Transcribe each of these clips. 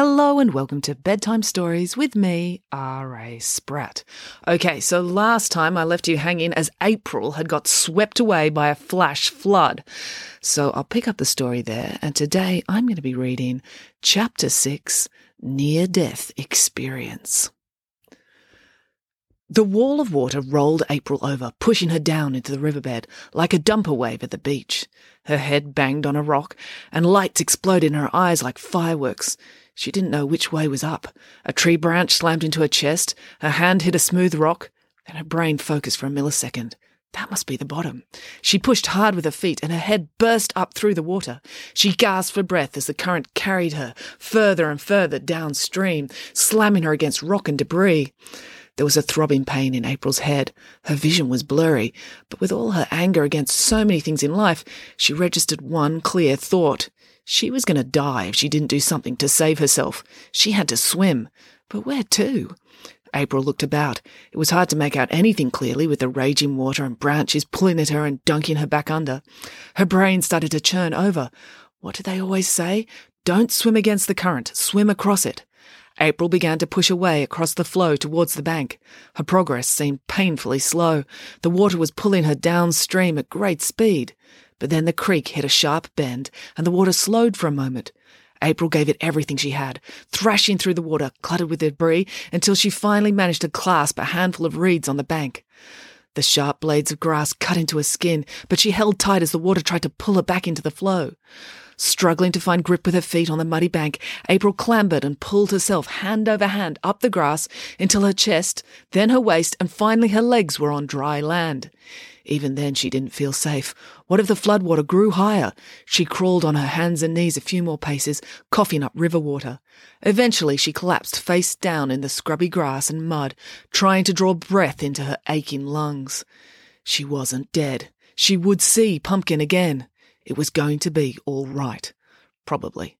Hello and welcome to Bedtime Stories with me, R.A. Spratt. Okay, so last time I left you hanging as April had got swept away by a flash flood. So I'll pick up the story there, and today I'm going to be reading Chapter 6 Near Death Experience. The wall of water rolled April over, pushing her down into the riverbed like a dumper wave at the beach. Her head banged on a rock, and lights exploded in her eyes like fireworks. She didn't know which way was up. A tree branch slammed into her chest, her hand hit a smooth rock, then her brain focused for a millisecond. That must be the bottom. She pushed hard with her feet, and her head burst up through the water. She gasped for breath as the current carried her further and further downstream, slamming her against rock and debris. There was a throbbing pain in April's head. Her vision was blurry, but with all her anger against so many things in life, she registered one clear thought. She was going to die if she didn't do something to save herself. She had to swim. But where to? April looked about. It was hard to make out anything clearly with the raging water and branches pulling at her and dunking her back under. Her brain started to churn over. What do they always say? Don't swim against the current, swim across it. April began to push away across the flow towards the bank. Her progress seemed painfully slow. The water was pulling her downstream at great speed. But then the creek hit a sharp bend and the water slowed for a moment. April gave it everything she had, thrashing through the water cluttered with debris until she finally managed to clasp a handful of reeds on the bank. The sharp blades of grass cut into her skin, but she held tight as the water tried to pull her back into the flow. Struggling to find grip with her feet on the muddy bank, April clambered and pulled herself hand over hand up the grass until her chest, then her waist, and finally her legs were on dry land. Even then, she didn't feel safe. What if the floodwater grew higher? She crawled on her hands and knees a few more paces, coughing up river water. Eventually, she collapsed face down in the scrubby grass and mud, trying to draw breath into her aching lungs. She wasn't dead. She would see Pumpkin again. It was going to be all right. Probably.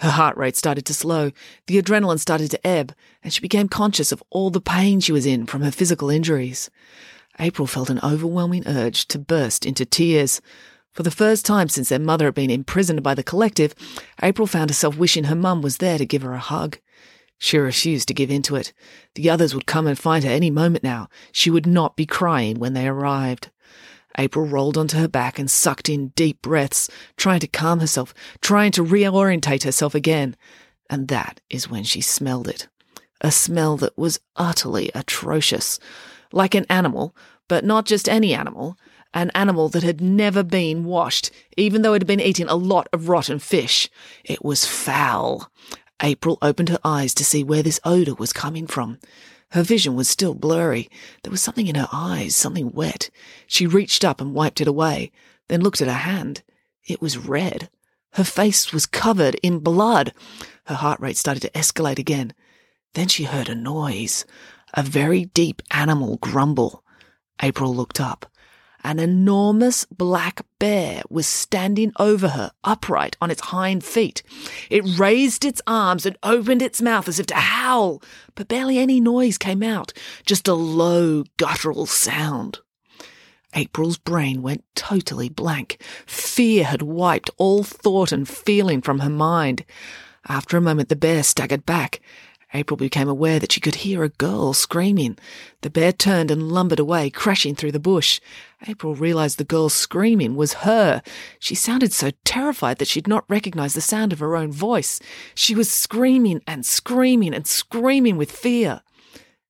Her heart rate started to slow, the adrenaline started to ebb, and she became conscious of all the pain she was in from her physical injuries. April felt an overwhelming urge to burst into tears. For the first time since their mother had been imprisoned by the collective, April found herself wishing her mum was there to give her a hug. She refused to give in to it. The others would come and find her any moment now. She would not be crying when they arrived. April rolled onto her back and sucked in deep breaths, trying to calm herself, trying to reorientate herself again. And that is when she smelled it. A smell that was utterly atrocious like an animal, but not just any animal, an animal that had never been washed, even though it had been eating a lot of rotten fish. It was foul. April opened her eyes to see where this odour was coming from. Her vision was still blurry. There was something in her eyes, something wet. She reached up and wiped it away, then looked at her hand. It was red. Her face was covered in blood. Her heart rate started to escalate again. Then she heard a noise a very deep animal grumble. April looked up. An enormous black bear was standing over her, upright on its hind feet. It raised its arms and opened its mouth as if to howl, but barely any noise came out, just a low, guttural sound. April's brain went totally blank. Fear had wiped all thought and feeling from her mind. After a moment, the bear staggered back. April became aware that she could hear a girl screaming. The bear turned and lumbered away, crashing through the bush. April realized the girl screaming was her. She sounded so terrified that she'd not recognized the sound of her own voice. She was screaming and screaming and screaming with fear.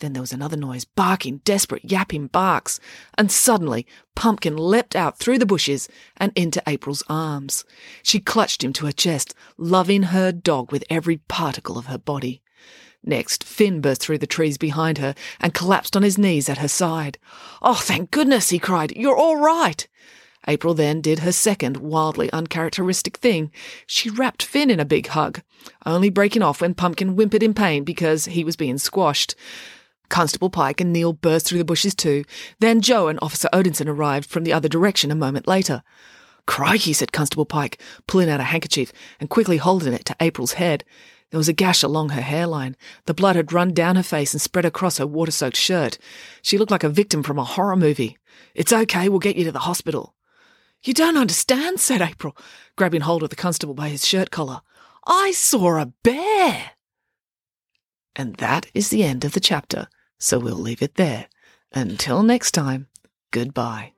Then there was another noise, barking, desperate, yapping barks. And suddenly, Pumpkin leapt out through the bushes and into April's arms. She clutched him to her chest, loving her dog with every particle of her body. Next, Finn burst through the trees behind her and collapsed on his knees at her side. Oh, thank goodness, he cried. You're all right. April then did her second wildly uncharacteristic thing. She wrapped Finn in a big hug, only breaking off when Pumpkin whimpered in pain because he was being squashed. Constable Pike and Neil burst through the bushes too. Then Joe and Officer Odinson arrived from the other direction a moment later. Crikey, said Constable Pike, pulling out a handkerchief and quickly holding it to April's head. There was a gash along her hairline. The blood had run down her face and spread across her water soaked shirt. She looked like a victim from a horror movie. It's okay, we'll get you to the hospital. You don't understand, said April, grabbing hold of the constable by his shirt collar. I saw a bear. And that is the end of the chapter, so we'll leave it there. Until next time, goodbye.